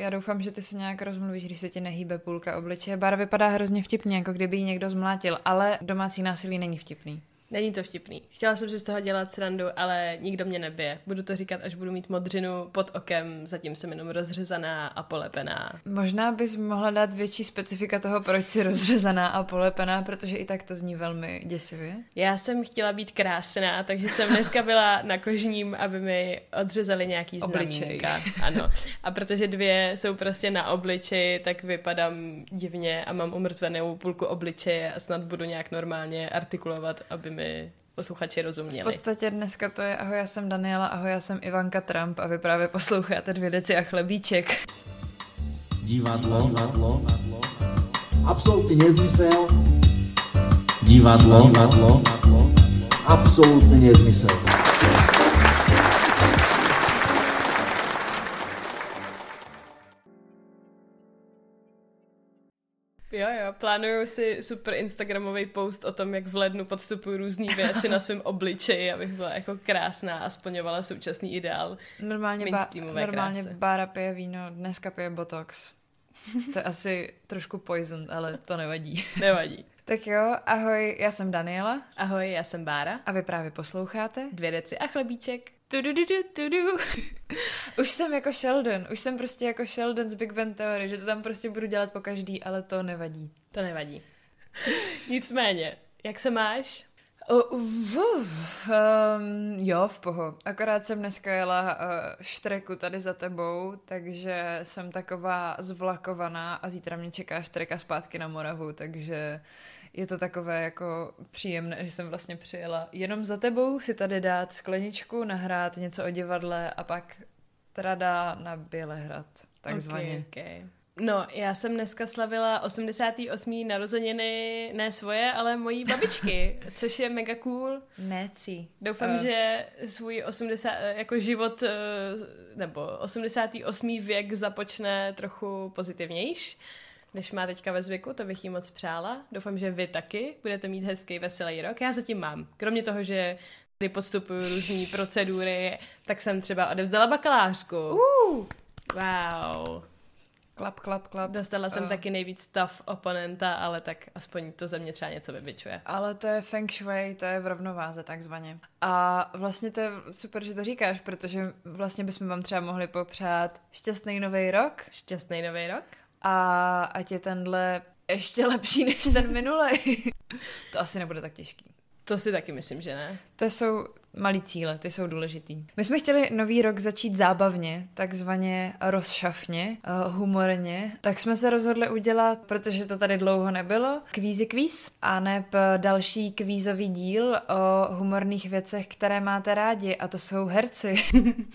já doufám, že ty se nějak rozmluvíš, když se ti nehýbe půlka obličeje. Bára vypadá hrozně vtipně, jako kdyby ji někdo zmlátil, ale domácí násilí není vtipný. Není to vtipný. Chtěla jsem si z toho dělat srandu, ale nikdo mě nebije. Budu to říkat, až budu mít modřinu pod okem, zatím jsem jenom rozřezaná a polepená. Možná bys mohla dát větší specifika toho, proč jsi rozřezaná a polepená, protože i tak to zní velmi děsivě. Já jsem chtěla být krásná, takže jsem dneska byla na kožním, aby mi odřezali nějaký Obličej. znamínka. Ano. A protože dvě jsou prostě na obličeji, tak vypadám divně a mám umrzvenou půlku obličeje a snad budu nějak normálně artikulovat, aby mi posluchači V rozuměli. podstatě dneska to je ahoj, já jsem Daniela, ahoj, já jsem Ivanka Trump a vy právě posloucháte dvě deci a chlebíček. Divadlo, divadlo, absolutný nezmysel. Divadlo, divadlo, absolútny nezmysel. Plánuju si super instagramový post o tom, jak v lednu podstupuju různé věci na svém obličeji, abych byla jako krásná a splňovala současný ideál. Normálně, ba- normálně krásce. Bára pije víno, dneska pije Botox. To je asi trošku poison, ale to nevadí. Nevadí. Tak jo, ahoj, já jsem Daniela Ahoj, já jsem Bára. a vy právě posloucháte. Dvě deci a chlebíček. Tudududu, tudu. Už jsem jako Sheldon, už jsem prostě jako Sheldon z Big Bang Theory, že to tam prostě budu dělat po každý, ale to nevadí. To nevadí. Nicméně, jak se máš? Uh, uh, um, jo, v poho. Akorát jsem dneska jela uh, štreku tady za tebou, takže jsem taková zvlakovaná a zítra mě čeká štreka zpátky na Moravu, takže je to takové jako příjemné, že jsem vlastně přijela jenom za tebou si tady dát skleničku, nahrát něco o divadle a pak trada na Bělehrad, takzvaně. Okay, okay. No, já jsem dneska slavila 88. narozeniny, ne svoje, ale mojí babičky, což je mega cool. Neci. Doufám, Eh. uh. že svůj 80, jako život, eh, nebo 88. věk započne trochu pozitivnějš, než má teďka ve zvyku, to bych jí moc přála. Doufám, že vy taky budete mít hezký, veselý rok. Já zatím mám. Kromě toho, že tady podstupuju různé procedury, tak jsem třeba odevzdala bakalářku. Uh, Wow. klap, klap, klap. Dostala jsem Eh. taky nejvíc tough oponenta, ale tak aspoň to ze mě třeba něco vybičuje. Ale to je feng shui, to je v rovnováze takzvaně. A vlastně to je super, že to říkáš, protože vlastně bychom vám třeba mohli popřát šťastný nový rok Šťastný nový rok. A ať je tenhle ještě lepší než ten minulý. to asi nebude tak těžký. To si taky myslím, že ne. To jsou malý cíle, ty jsou důležitý. My jsme chtěli nový rok začít zábavně, takzvaně rozšafně, eh, humorně, tak jsme se rozhodli udělat, protože to tady dlouho nebylo, kvízy kvíz a neb další kvízový díl o humorných věcech, které máte rádi a to jsou herci.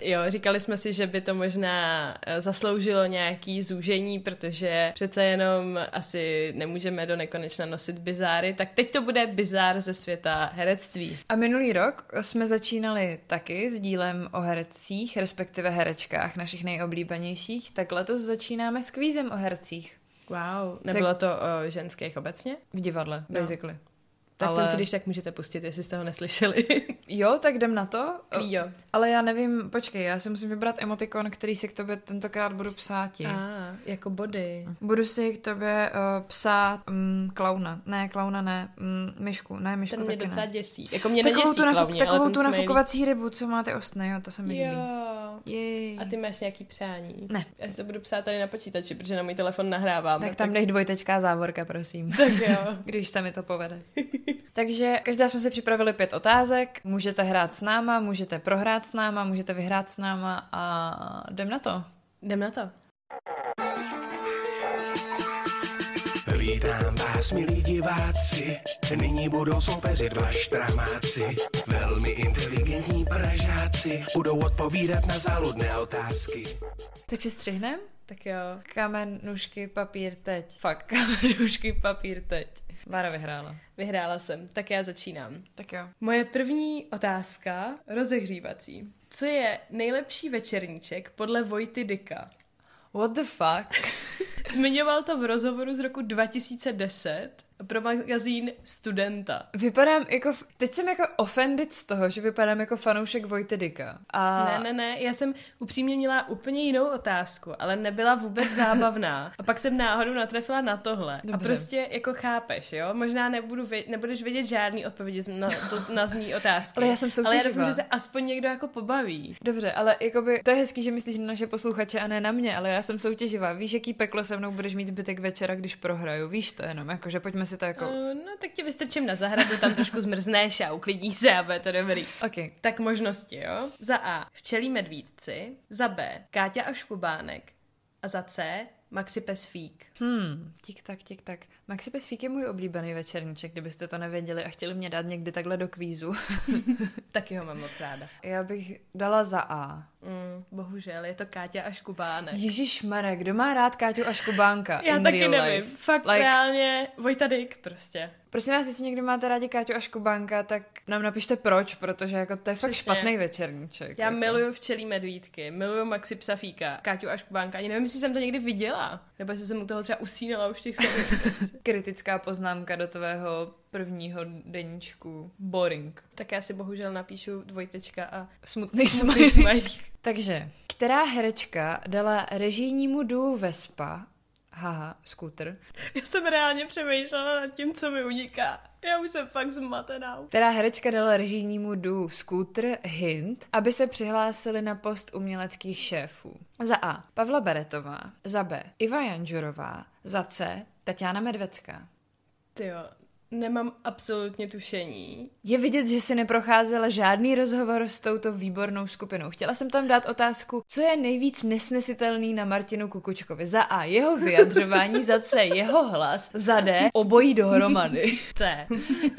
Jo, říkali jsme si, že by to možná eh, zasloužilo nějaký zúžení, protože přece jenom asi nemůžeme do nekonečna nosit bizáry, tak teď to bude bizár ze světa herectví. A minulý rok jsme začínali taky s dílem o herecích, respektive herečkách našich nejoblíbenějších, tak letos začínáme s kvízem o hercích Wow. Nebylo to o ženských obecně? v divadle, No. Tak Ale- ten si když tak můžete pustit, jestli jste ho neslyšeli. Jo, tak jdem na to. Klío. Ale já nevím, počkej, já si musím vybrat emotikon, který si k tobě tentokrát budu psáti. A, jako body. Budu si k tobě uh, psát um, klauna. Ne, klauna ne, um, myšku. Ne, myšku Ten mě taky docela ne. děsí. Jako mě Takovou neděsí tu, nafu- klauni, ale takovou tu nafukovací rybu, co máte ostny, jo, to se mi líbí. Jo. Jej. A ty máš nějaký přání? Ne. Já si to budu psát tady na počítači, protože na můj telefon nahrávám. Tak tam dej dvojtečká závorka, prosím. Tak jo. Když se mi to povede. Takže každá jsme si připravili pět otázek. Můžete hrát s náma, můžete prohrát s náma, můžete vyhrát s náma a jdem na to. Jdem na to. Vítám vás, milí diváci, nyní budou soupeřit dva štramáci. Velmi inteligentní pražáci budou odpovídat na záludné otázky. Teď si střihnem? Tak jo. Kamen, nůžky, papír, teď. Fakt, kamen, nůžky, papír, teď. Bára vyhrála. Vyhrála jsem, tak já začínám. Tak jo. Moje první otázka, rozehřívací. Co je nejlepší večerníček podle Vojty Dyka? What the fuck? Zmiňoval to v rozhovoru z roku 2010 pro magazín Studenta. Vypadám jako, teď jsem jako offended z toho, že vypadám jako fanoušek Vojty Dika. A Ne, ne, ne, já jsem upřímně měla úplně jinou otázku, ale nebyla vůbec zábavná. A pak jsem náhodou natrefila na tohle. Dobře. A prostě jako chápeš, jo? Možná nebudu vě- nebudeš vědět žádný odpovědi na, to, na mý otázky. Ale já jsem Ale já soutěživá. doufám, že se aspoň někdo jako pobaví. Dobře, ale jakoby, to je hezký, že myslíš na naše posluchače a ne na mě, ale já jsem soutěživá. Víš, jaký peklo se mnou budeš mít zbytek večera, když prohraju? Víš to jenom, jakože pojďme si to jako... Uh, no tak tě vystrčím na zahradu, tam trošku zmrzneš a uklidníš se a bude to dobrý. OK. Tak možnosti, jo? Za A. Včelí medvídci. Za B. Káťa a Škubánek. A za C. Maxi pes Fík. Hmm, tik tak, tik tak. Maxi Pesfík je můj oblíbený večerníček, kdybyste to nevěděli a chtěli mě dát někdy takhle do kvízu. Taky ho mám moc ráda. Já bych dala za A. Mm, bohužel, je to Káťa a Škubánek. Ježíš Mare, kdo má rád Káťu a Škubánka Já in taky real nevím. life? Fakt Like- reálně Vojta Dyk prostě. Prosím vás, jestli někdo máte rádi Káťu a Škubánka, tak nám napište proč, protože jako to je fakt Přesně. špatný večerníček. Já jako. miluju včelí medvídky, miluju Maxi Psafíka, Káťu a Škubánka. Ani nevím, jestli jsem to někdy viděla. Nebo jestli jsem u toho třeba usínala už těch. Kritická poznámka do tvého prvního deníčku. Boring. tak já si bohužel napíšu dvojtečka a Smutný smutný smajlík. Takže, která herečka dala režijnímu duo Vespa, haha, skútr, Já jsem reálně přemýšlela nad tím, co mi uniká. Já už jsem fakt zmatená. která herečka dala režijnímu duo Scooter hint, aby se přihlásili na post uměleckých šéfů. Za A. Pavla Beretová, za B. Iva Janžurová, za C. Tatiana Medvecká. Ty jo, nemám absolutně tušení. Je vidět, že si neprocházela žádný rozhovor s touto výbornou skupinou. Chtěla jsem tam dát otázku, co je nejvíc nesnesitelný na Martinu Kukučkovi. Za A jeho vyjadřování, za C jeho hlas, za D obojí dohromady. C.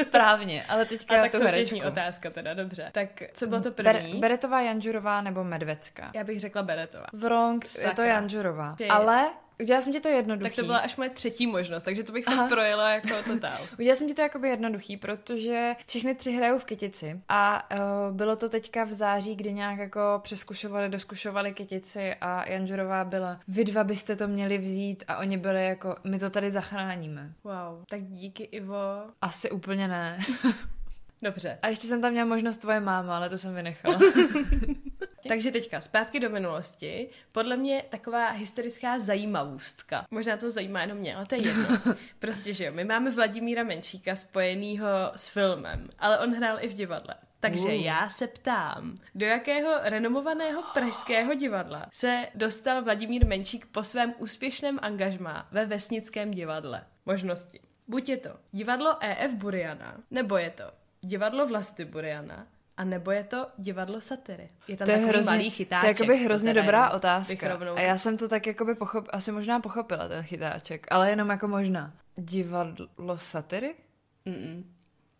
Správně, ale teďka A tak soutěžní otázka teda, dobře. Tak co bylo to Ber- první? Beretová Janžurová nebo Medvecká? Já bych řekla Beretová. Wrong, je to. Janžurová. Ale udělala jsem ti to jednoduchý. Tak to byla až moje třetí možnost, takže to bych fakt projela jako totál. Udělala jsem ti to jakoby jednoduchý, protože všechny tři hrajou v Kytici a uh, bylo to teďka v září, kdy nějak jako přeskušovali, doskušovali Kytici a Janžurová byla, vy dva byste to měli vzít a oni byli jako, my to tady zachráníme. Wow, tak díky Ivo. Asi úplně ne. Dobře, A ještě jsem tam měla možnost tvoje máma, ale to jsem vynechala. takže teďka zpátky do minulosti. Podle mě taková historická zajímavostka. Možná to zajímá jenom mě, ale to je jedno. Prostě, že jo, my máme Vladimíra Menšíka spojenýho s filmem, ale on hrál i v divadle. Takže Uh. já se ptám, do jakého renomovaného pražského divadla se dostal Vladimír Menšík po svém úspěšném angažmá ve Vesnickém divadle? Možnosti. Buď je to divadlo EF Buriana, nebo je to divadlo Vlasty Buriana, a nebo je to divadlo satyry. Je tam to je takový hrozně, malý chytáček. to je jakoby hrozně dobrá otázka. rovnou- A já jsem to tak jakoby pochop, asi možná pochopila, ten chytáček, ale jenom jako možná. Divadlo satiry? Mm-mm.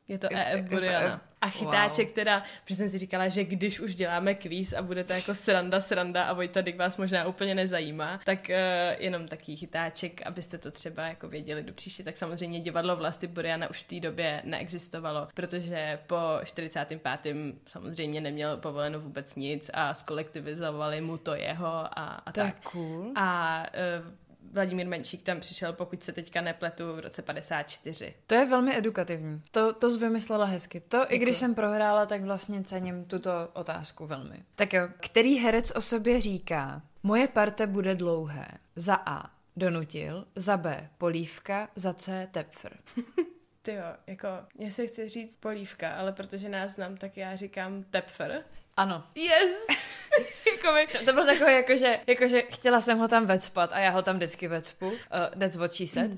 Je to EF je to Buriana. A chytáček wow. teda, protože jsem si říkala, že když už děláme kvíz a bude to jako sranda, sranda a Vojta Dyk vás možná úplně nezajímá, tak uh, jenom taký chytáček, abyste to třeba jako věděli do příště, tak samozřejmě divadlo Vlasty Buriana už v té době neexistovalo, protože po 45. samozřejmě neměl povoleno vůbec nic a skolektivizovali mu to jeho a, a je tak. cool. A uh, Vladimír Menšík tam přišel, pokud se teďka nepletu, v roce 54. To je velmi edukativní. To, to jsi vymyslela hezky. To, i když jsem prohrála, tak vlastně cením tuto otázku velmi. Tak jo, který herec o sobě říká, moje parte bude dlouhé. Za A. Donutil, za B. Polívka, za C. Tepfr. Ty jo, jako, já se chci říct polívka, ale protože nás znám, tak já říkám tepfer. Ano. Yes! To bylo takové, jakože, jakože chtěla jsem ho tam vecpat a já ho tam vždycky vecpu. Uh, that's what she said.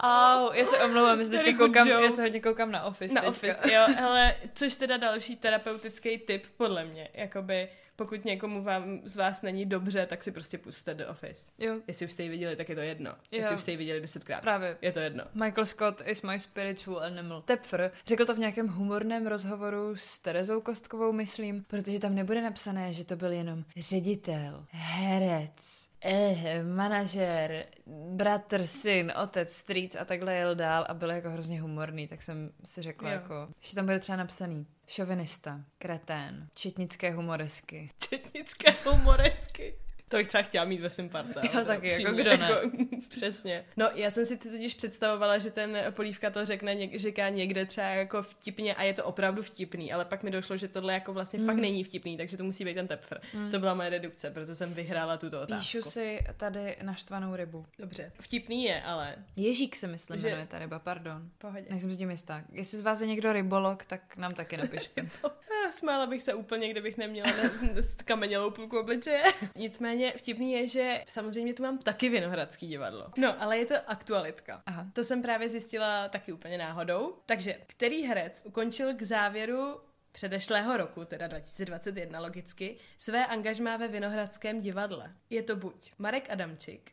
Au, já se omlouvám, já teďka koukám, já se hodně koukám na Office Na teďka. office, jo, hele, což teda další terapeutický tip podle mě, jakoby pokud někomu vám z vás není dobře, tak si prostě pustte do Office. Jo, Jestli už jste ji viděli, tak je to jedno. Jestli Jo. už jste ji viděli desetkrát, právě. je to jedno. Michael Scott is my spiritual animal. Tepfr řekl to v nějakém humorném rozhovoru s Terezou Kostkovou, myslím, protože tam nebude napsané, že to byl jenom ředitel, herec, eh, manažer, bratr, syn, otec, strýc a takhle jel dál a byl jako hrozně humorný, tak jsem si řekla Jo. jako, že tam bude třeba napsaný šovinista, kretén, četnické humoresky. Četnické humoresky. To bych třeba chtěla mít ve svém parta. Já taky, jako kdo ne? přesně. No, já jsem si totiž představovala, že ten polívka to řekne, něk, říká někde třeba jako vtipně a je to opravdu vtipný, ale pak mi došlo, že tohle jako vlastně mm. fakt není vtipný, takže to musí být ten tepfr. Mm. To byla moje redukce, proto jsem vyhrála tuto otázku. Píšu si tady naštvanou rybu. Dobře. Vtipný je, ale... Ježík se myslím, že... jmenuje ta ryba, pardon. Pohodě. Nejsem s tím jistá. Jestli z vás je někdo rybolog, tak nám taky napište. Smála bych se úplně, kdybych neměla ne, kamenělou půlku obličeje. Nicméně vtipný je, že samozřejmě tu mám taky Vinohradský divadlo. No, ale je to aktualitka. Aha. To jsem právě zjistila taky úplně náhodou. Takže, který herec ukončil k závěru předešlého roku, teda 2021 logicky, své angažmá ve Vinohradském divadle. Je to buď Marek Adamčik,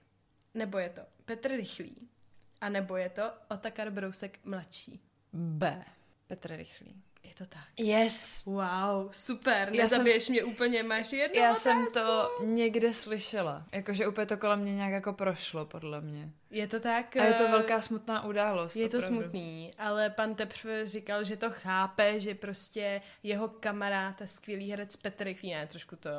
nebo je to Petr Rychlý, a nebo je to Otakar Brousek mladší. B. Petr Rychlý. Je to tak. Yes. Wow, super, já nezabiješ jsem, mě úplně, máš jednu Já otázku. jsem to někde slyšela, jakože úplně to kolem mě nějak jako prošlo, podle mě. Je to tak. A je to velká smutná událost. Je to opravdu. smutný, ale pan Tepř říkal, že to chápe, že prostě jeho kamarád a skvělý herec Petr ne, trošku to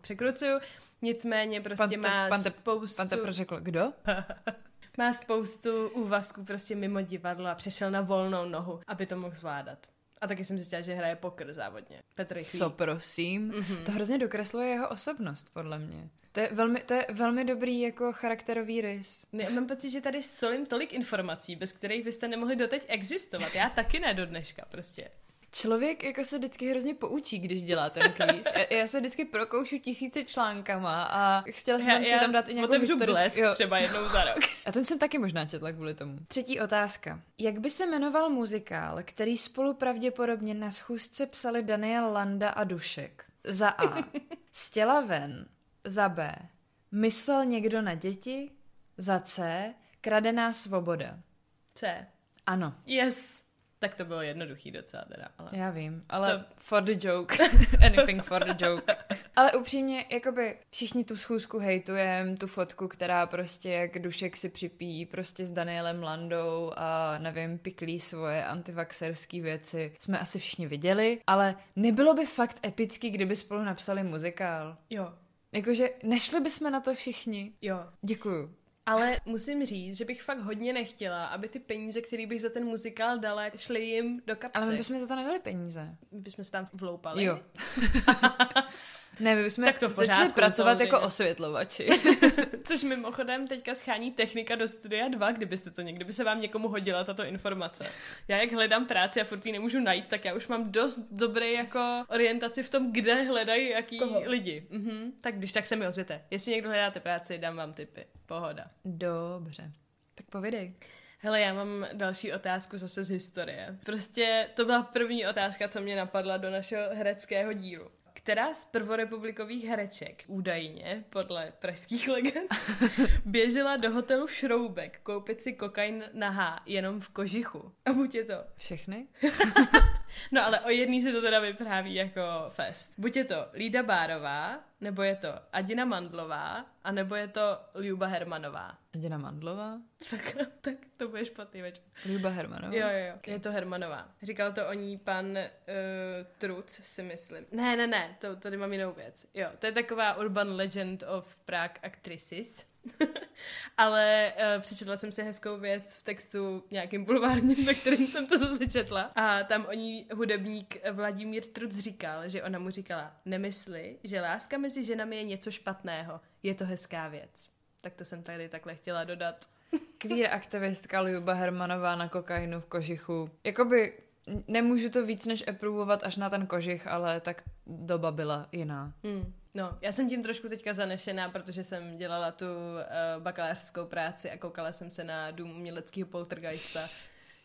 překrucuju, nicméně prostě pan te, má pan te, spoustu... Pan Tepř řekl, kdo? má spoustu úvazků prostě mimo divadlo a přešel na volnou nohu, aby to mohl zvládat. A taky jsem zjistila, že hraje pokr závodně. Petr Rychlý. Co prosím? Mm-hmm. To hrozně dokresluje jeho osobnost, podle mě. To je velmi, to je velmi dobrý jako charakterový rys. Já mám pocit, že tady solím tolik informací, bez kterých byste nemohli doteď existovat. Já taky ne do dneška prostě. Člověk jako se vždycky hrozně poučí, když dělá ten kvíz. Já, já se vždycky prokoušu tisíce článkama a chtěla jsem ti tam dát i nějakou historickou... blesk jo. třeba jednou za rok. A ten jsem taky možná četla kvůli tomu. Třetí otázka. Jak by se jmenoval muzikál, který spolu pravděpodobně na schůzce psali Daniel Landa a Dušek? Za A. Stěla ven. Za B. Myslel někdo na děti? Za C. Kradená svoboda. C. Ano. Yes. Tak to bylo jednoduchý docela teda. Ale... Já vím, ale to... for the joke. Anything for the joke. ale upřímně, jakoby všichni tu schůzku hejtujem, tu fotku, která prostě jak Dušek si připíjí prostě s Danielem Landou a nevím, piklí svoje antivaxerské věci. Jsme asi všichni viděli, ale nebylo by fakt epický, kdyby spolu napsali muzikál. Jo. Jakože nešli bychom na to všichni. Jo. Děkuju. Ale musím říct, že bych fakt hodně nechtěla, aby ty peníze, které bych za ten muzikál dala, šly jim do kapsy. Ale my bychom za to nedali peníze. My bychom se tam vloupali. Jo. Ne, my bychom tak to pořádku, začali pracovat samozřejmě. jako osvětlovači. Což mimochodem teďka schání technika do studia 2, kdybyste to někdy by se vám někomu hodila tato informace. Já jak hledám práci a furt ji nemůžu najít, tak já už mám dost dobrý jako orientaci v tom, kde hledají jaký Koho? lidi. Mhm. Tak když tak se mi ozvěte. Jestli někdo hledáte práci, dám vám tipy. Pohoda. Dobře. Tak povědej. Hele, já mám další otázku zase z historie. Prostě to byla první otázka, co mě napadla do našeho hereckého dílu která z prvorepublikových hereček, údajně, podle pražských legend, běžela do hotelu Šroubek koupit si kokain nahá jenom v kožichu. A buď je to... Všechny? no ale o jedný se to teda vypráví jako fest. Buď je to Lída Bárová, nebo je to Adina Mandlová, a nebo je to Ljuba Hermanová. Adina Mandlová? Tak, tak to bude špatný večer. Ljuba Hermanová? Jo, jo, jo. Okay. Je to Hermanová. Říkal to o ní pan uh, Truc, si myslím. Ne, ne, ne, to, tady mám jinou věc. Jo, to je taková urban legend of Prague actresses. Ale uh, přečetla jsem si hezkou věc v textu nějakým bulvárním, ve kterým jsem to zase četla. A tam o ní hudebník Vladimír Truc říkal, že ona mu říkala, nemysli, že láska mezi ženami je něco špatného, je to hezká věc. Tak to jsem tady takhle chtěla dodat. Kvír aktivistka Ljuba Hermanová na kokainu v kožichu. Jakoby nemůžu to víc než aprovovat až na ten kožich, ale tak doba byla jiná. Hmm. No, já jsem tím trošku teďka zanešená, protože jsem dělala tu uh, bakalářskou práci a koukala jsem se na dům uměleckého poltergeista,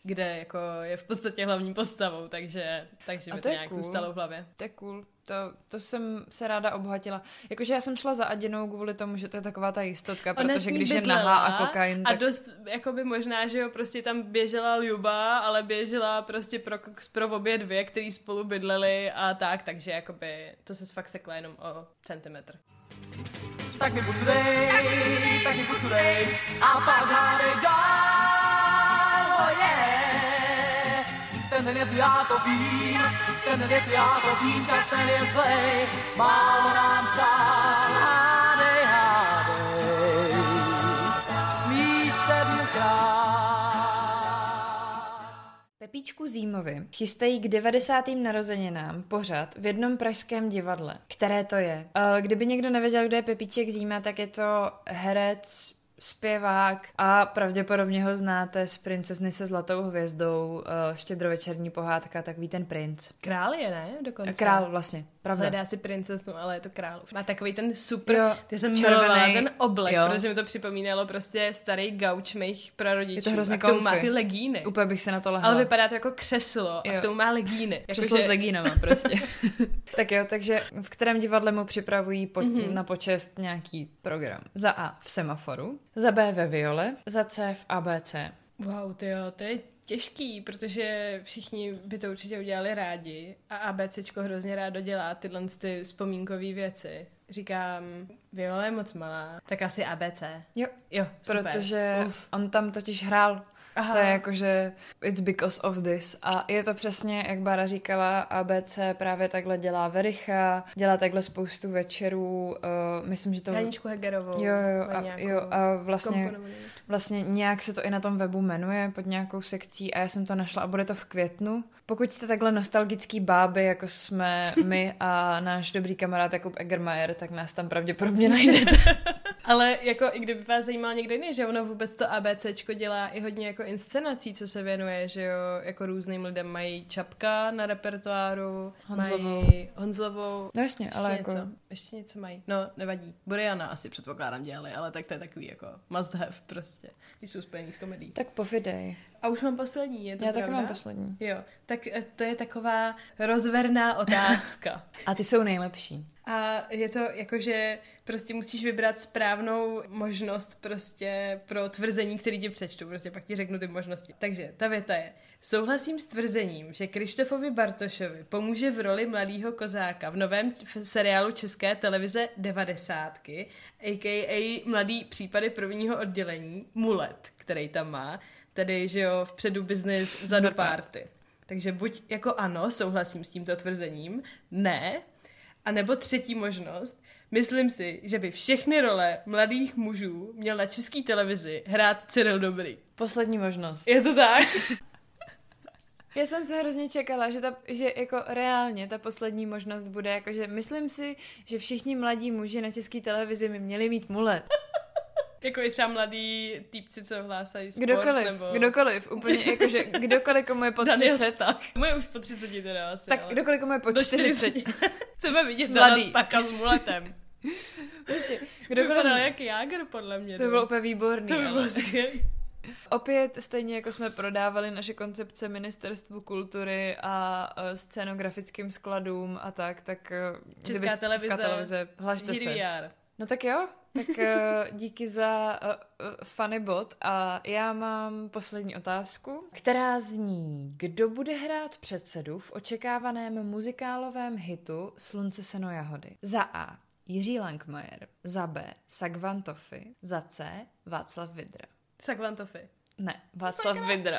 kde jako je v podstatě hlavní postavou, takže, takže mi to, to nějak cool. zůstalo v hlavě. To je cool. To, to jsem se ráda obohatila. Jakože já jsem šla za Adinou kvůli tomu, že to je taková ta jistotka, Ona protože když je nahá a kokain, tak... A dost, jakoby možná, že jo, prostě tam běžela Ljuba, ale běžela prostě pro, pro obě dvě, který spolu bydleli a tak, takže jakoby to se fakt sekla jenom o centimetr. Tak mi posudej, tak mi posudej a pak hádej dál, oh yeah ten hned já to vím, ten hned já to vím, čas ten je zlej, málo nám přát, hádej, hádej, smí sedmkrát. Pepíčku Zímovi chystají k 90. narozeninám pořad v jednom pražském divadle. Které to je? Eh, kdyby někdo nevěděl, kdo je Pepíček Zíma, tak je to herec, zpěvák a pravděpodobně ho znáte z Princezny se zlatou hvězdou, eh, štědrovečerní pohádka, takový ten princ. Král je, ne? Dokonce. Král vlastně, pravda. Hledá si princeznu, ale je to král. Má takový ten super, Jo, ty jsem červený, milovala ten oblek, jo. protože mi to připomínalo prostě starý gauč mých prarodičů. Je to hrozně a k tomu má ty legíny. Úplně bych se na to lehla. Ale vypadá to jako křeslo a Jo. k tomu má legíny. Přeslo Jakože- s legínama prostě. tak jo, takže v kterém divadle mu připravují po, mm-hmm. na počest nějaký program? Za A v semaforu, za B ve viole, za C v ABC. Wow, ty jo, to je těžký, protože všichni by to určitě udělali rádi a ABCčko hrozně rádo dělá tyhle ty vzpomínkové věci. Říkám, Viola je moc malá, tak asi ABC. Jo, Jo, super. protože Uf. on tam totiž hrál. Aha. To je jako, že it's because of this. A je to přesně, jak Bára říkala, ABC právě takhle dělá Vericha, dělá takhle spoustu večerů, uh, myslím, že to... Haničku Hegerovou. Jo, jo, a, jo, a vlastně, vlastně nějak se to i na tom webu jmenuje pod nějakou sekcí a já jsem to našla a bude to v květnu. Pokud jste takhle nostalgický báby, jako jsme my a náš dobrý kamarád Jakub Egermajer, tak nás tam pravděpodobně najdete. Ale jako i kdyby vás zajímal někdo jiný, že ono vůbec to ABCčko dělá i hodně jako inscenací, co se věnuje, že jo, jako různým lidem mají Čapka na repertoáru, Honzlovou. mají Honzlovou, No jasně, ještě ale něco, jako... ještě něco mají. No, nevadí. Boriana asi předpokládám dělali, ale tak to je takový jako must have prostě. Ty jsou spojený s komedí. Tak povidej. A už mám poslední, je to Já pravda? taky mám poslední. Jo, tak eh, to je taková rozverná otázka. A ty jsou nejlepší. A je to jako, že prostě musíš vybrat správnou možnost prostě pro tvrzení, který ti přečtu, prostě pak ti řeknu ty možnosti. Takže ta věta je, souhlasím s tvrzením, že Krištofovi Bartošovi pomůže v roli mladého kozáka v novém seriálu České televize 90, a.k.a. Mladý případy prvního oddělení, Mulet, který tam má, tedy, že jo, vpředu business, vzadu party. Takže buď jako ano, souhlasím s tímto tvrzením, ne, a nebo třetí možnost, myslím si, že by všechny role mladých mužů měl na české televizi hrát Cyril Dobrý. Poslední možnost. Je to tak? Já jsem se hrozně čekala, že, ta, že jako reálně ta poslední možnost bude jako, že myslím si, že všichni mladí muži na české televizi by měli mít mulet. Jako i třeba mladý týpci, co hlásají sport, Kdokoliv, nebo kdokoliv, úplně jakože kdokoliv, komu je po Daniel 30, Stach. Moje už po 30 teda asi, tak ale... kdokoliv, komu je po Do 40, Chceme vidět Mladý. Stacha s muletem. prostě, Vypadal kdokoliv, jak Jágr, podle mě. to bylo úplně výborný, to by ale- bylo skvělý. Opět stejně jako jsme prodávali naše koncepce ministerstvu kultury a uh, scénografickým skladům a tak, tak uh, Česká kdyby- televize, Česká televize, hlašte se. No tak jo, tak uh, díky za uh, uh, funny bot a já mám poslední otázku, která zní, kdo bude hrát předsedu v očekávaném muzikálovém hitu Slunce, seno, jahody? Za A. Jiří Langmajer, za B. Sagvantofy, za C. Václav Vidra. Sakvantofy. Ne, Václav Vidra.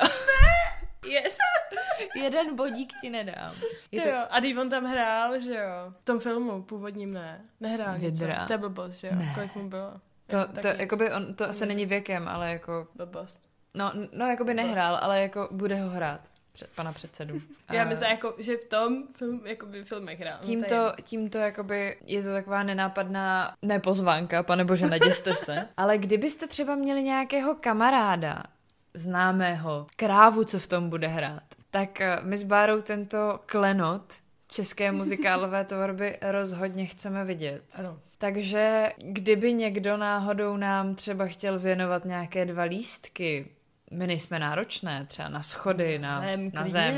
Yes. Jeden bodík ti nedám. Je to, jo. A když on tam hrál, že jo? V tom filmu původním ne. Nehrál něco. To je blbost, že jo? Ne. Kolik mu bylo? to, Jo, to, nic. jakoby on, to asi není věkem, ale jako, Blbost. no, no jakoby nehrál, ale jako bude ho hrát. Před, pana předsedu. Já myslím, jako, že v tom film, jakoby filmech hrál. No, Tímto, tímto jakoby je to taková nenápadná nepozvánka, pane bože, neděste se. Ale kdybyste třeba měli nějakého kamaráda, známého, krávu, co v tom bude hrát, tak eh, my s Bárou tento klenot české muzikálové tvorby rozhodně chceme vidět. Ano. Takže kdyby někdo náhodou nám třeba chtěl věnovat nějaké dva lístky, my nejsme náročné, třeba na schody, na, Zem, na zem,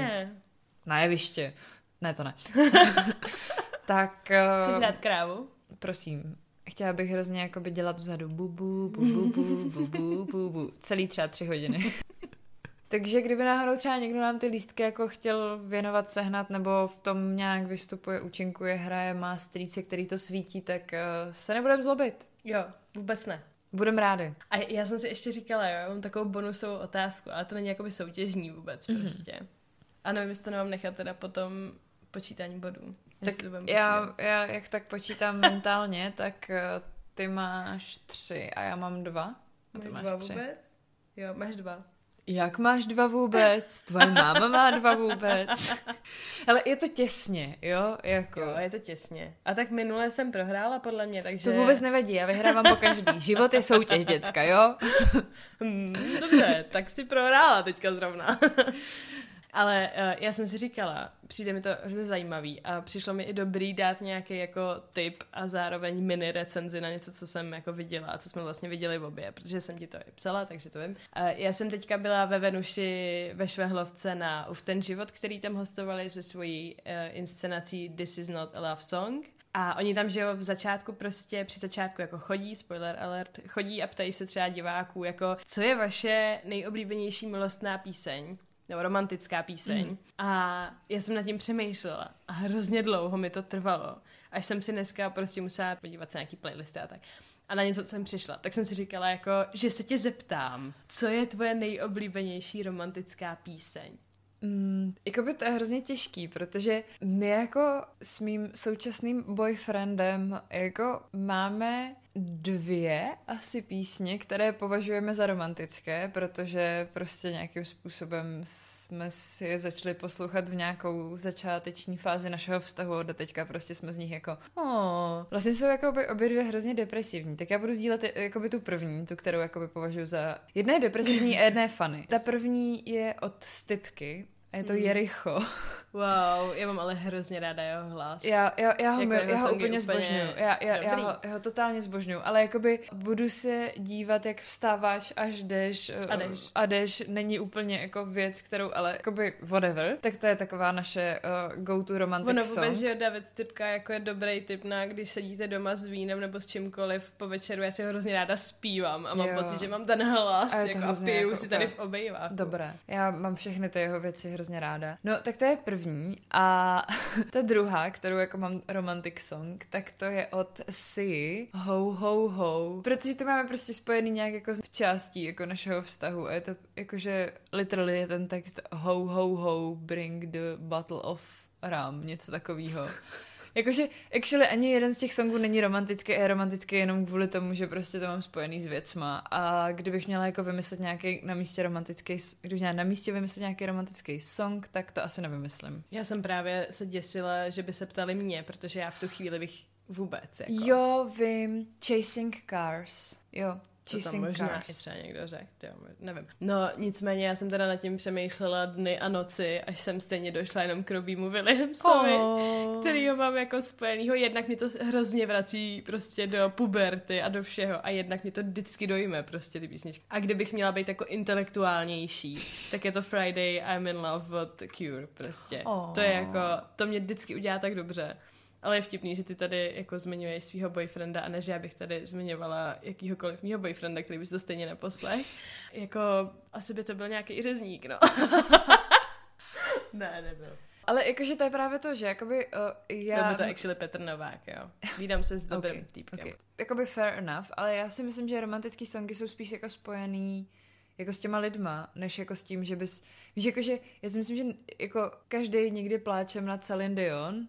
na jeviště. Ne, to ne. tak Chceš uh, dát krávu? prosím, chtěla bych hrozně jakoby dělat vzadu bubu, bubu, bubu, bubu, bubu, celý třeba tři hodiny. Takže kdyby náhodou třeba někdo nám ty lístky jako chtěl věnovat, sehnat, nebo v tom nějak vystupuje, účinkuje, hraje, má strýce, který to svítí, tak uh, se nebudem zlobit. Jo, vůbec ne. Budem rádi. A já jsem si ještě říkala, jo, já mám takovou bonusovou otázku, ale to není jakoby soutěžní vůbec Mhm. prostě. A nevím, jestli to nemám nechat teda potom počítání bodů. Tak já, já, jak tak počítám mentálně, tak uh, ty máš tři a já mám dva. A ty Máš máš dva tři. vůbec? Jo, máš dva. Jak máš dva vůbec? Tvoje máma má dva vůbec? Ale je to těsně, jo? Jako... Jo, je to těsně. A tak minule jsem prohrála podle mě, takže... To vůbec nevadí, já vyhrávám po každý. Život je soutěž, děcka, jo? Hmm, dobře, tak si prohrála teďka zrovna. Ale uh, já jsem si říkala, přijde mi to hrozně zajímavý a přišlo mi i dobrý dát nějaký jako tip a zároveň mini recenzi na něco, co jsem jako viděla a co jsme vlastně viděli v obě, protože jsem ti to i psala, takže to vím. Uh, já jsem teďka byla ve Venuši ve Švehlovce na Uf ten život, který tam hostovali se svojí uh, inscenací This is not a love song. A oni tam, že jo, v začátku prostě, při začátku jako chodí, spoiler alert, chodí a ptají se třeba diváků, jako, co je vaše nejoblíbenější milostná píseň nebo romantická píseň. Mm. A já jsem nad tím přemýšlela a hrozně dlouho mi to trvalo. Až jsem si dneska prostě musela podívat se na nějaký playlisty a tak. A na něco jsem přišla. Tak jsem si říkala jako, že se tě zeptám, co je tvoje nejoblíbenější romantická píseň? Mm, jako by to je hrozně těžký, protože my jako s mým současným boyfriendem jako máme dvě asi písně, které považujeme za romantické, protože prostě nějakým způsobem jsme si je začali poslouchat v nějakou začáteční fázi našeho vztahu a teďka prostě jsme z nich jako oh. Vlastně jsou jako by obě dvě hrozně depresivní, tak já budu sdílet jako by tu první, tu, kterou jako by považuji za... Jedna je depresivní a jedna je funny. Ta první je od Stipky a je to mm. Jericho. Wow, já mám ale hrozně ráda jeho hlas. Já, já, já ho, jako já ho úplně zbožňuju. Já, já, já, ho, já ho totálně zbožňuju, ale jakoby budu se dívat, jak vstáváš, až jdeš a jdeš. A jdeš není úplně jako věc, kterou, ale jakoby whatever, tak to je taková naše uh, go-to romantic ono song. vůbec, že David Typka jako je dobrý typ na, když sedíte doma s vínem nebo s čímkoliv po večeru, já si ho hrozně ráda zpívám a mám jo. pocit, že mám ten hlas a, jako a piju jako si tady v obejváku. Dobré, já mám všechny ty jeho věci hrozně ráda. No, tak to je první první a ta druhá, kterou jako mám romantic song, tak to je od Si Ho Ho Ho, protože to máme prostě spojený nějak jako s částí jako našeho vztahu a je to jakože literally je ten text Ho Ho Ho bring the bottle of rum, něco takového. Jakože, actually, ani jeden z těch songů není romantický je romantický jenom kvůli tomu, že prostě to mám spojený s věcma. A kdybych měla jako vymyslet nějaký na místě romantický, kdybych měla na místě vymyslet nějaký romantický song, tak to asi nevymyslím. Já jsem právě se děsila, že by se ptali mě, protože já v tu chvíli bych vůbec jako... Jo, vím. Chasing Cars. Jo, co tam možná i třeba někdo řekl, jo, nevím. No nicméně já jsem teda nad tím přemýšlela dny a noci, až jsem stejně došla jenom k Robímu Williamsovi, oh. který ho mám jako spojenýho. Jednak mi to hrozně vrací prostě do puberty a do všeho a jednak mi to vždycky dojme prostě ty písničky. A kdybych měla být jako intelektuálnější, tak je to Friday I'm in love with Cure prostě. Oh. To je jako, to mě vždycky udělá tak dobře. Ale je vtipný, že ty tady jako zmiňuješ svého boyfrienda a ne, že já bych tady zmiňovala jakýhokoliv mýho boyfrienda, který by to stejně neposlech. Jako asi by to byl nějaký řezník, no. ne, nebyl. Ale jakože to je právě to, že jakoby uh, já... Nebo to actually Petr Novák, jo. Vídám se s dobrým okay, týpkem. Okay. Jakoby fair enough, ale já si myslím, že romantický songy jsou spíš jako spojený jako s těma lidma, než jako s tím, že bys... Víš, jakože já si myslím, že jako každý někdy pláčem na Celine Dion,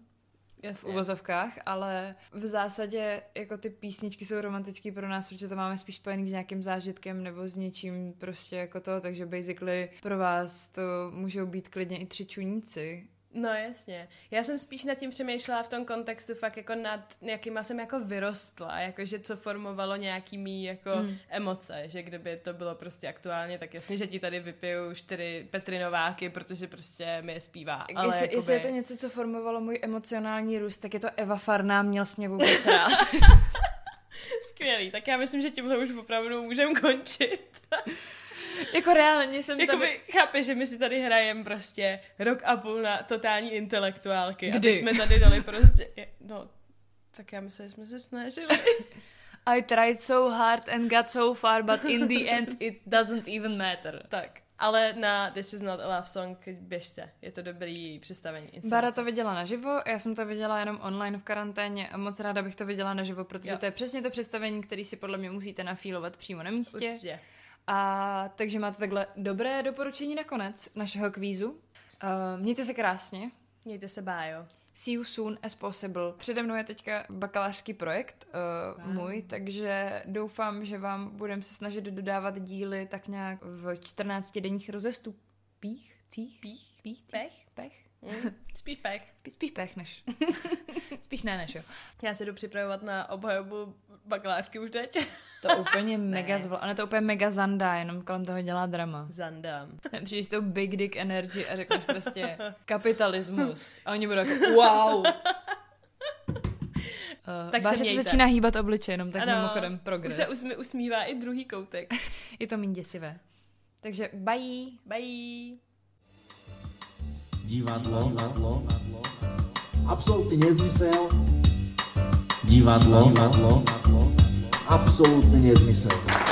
Jasně. v uvozovkách, ale v zásadě jako ty písničky jsou romantické pro nás, protože to máme spíš spojený s nějakým zážitkem nebo s něčím prostě jako to, takže basically pro vás to můžou být klidně i tři čuníci, No jasně. Já jsem spíš nad tím přemýšlela v tom kontextu fakt jako nad nějakýma jsem jako vyrostla, jakože co formovalo nějaký mý jako mm. emoce, že kdyby to bylo prostě aktuálně, tak jasně, že ti tady vypiju čtyři Petrinováky, protože prostě mi je zpívá. Ale jestli, jakoby... jestli je to něco, co formovalo můj emocionální růst, tak je to Eva Farná, měl jsi mě vůbec rád. Skvělý, tak já myslím, že tímhle už opravdu můžeme končit. Jako reálně jsem Jakoby, tady... chápeš, že my si tady hrajeme prostě rok a půl na totální intelektuálky. Kdy? A jsme tady dali prostě... No, tak já myslím, že jsme se snažili. I tried so hard and got so far, but in the end it doesn't even matter. Tak. Ale na This is not a love song běžte. Je to dobrý představení. Inscenace. Bara to viděla naživo, já jsem to viděla jenom online v karanténě a moc ráda bych to viděla naživo, protože jo. to je přesně to představení, který si podle mě musíte nafílovat přímo na místě. Určitě. A takže máte takhle dobré doporučení na konec našeho kvízu. Uh, mějte se krásně. Mějte se bájo. See you soon as possible. Přede mnou je teďka bakalářský projekt uh, wow. můj, takže doufám, že vám budeme se snažit dodávat díly tak nějak v 14 denních rozestupích. Cích? Pích? Pích? Pech? Pech? Mm, spíš pech. Spíš pech než. Spíš ne než jo. Já se jdu připravovat na obhajobu bakalářky už teď. To úplně mega zvla... Ono to úplně mega zanda, jenom kolem toho dělá drama. Zandám. Přijdeš s tou big dick energy a řekneš prostě kapitalismus. A oni budou jako wow. Uh, Tak se Báře se mějte. začíná hýbat obliče, jenom tak mimochodem Už progres. se usmí, usmívá i druhý koutek. Je to méně děsivé. Takže bye. Bye. Divadlo, divadlo, absolútny nezmysel. Divadlo, divadlo, absolútny nezmysel.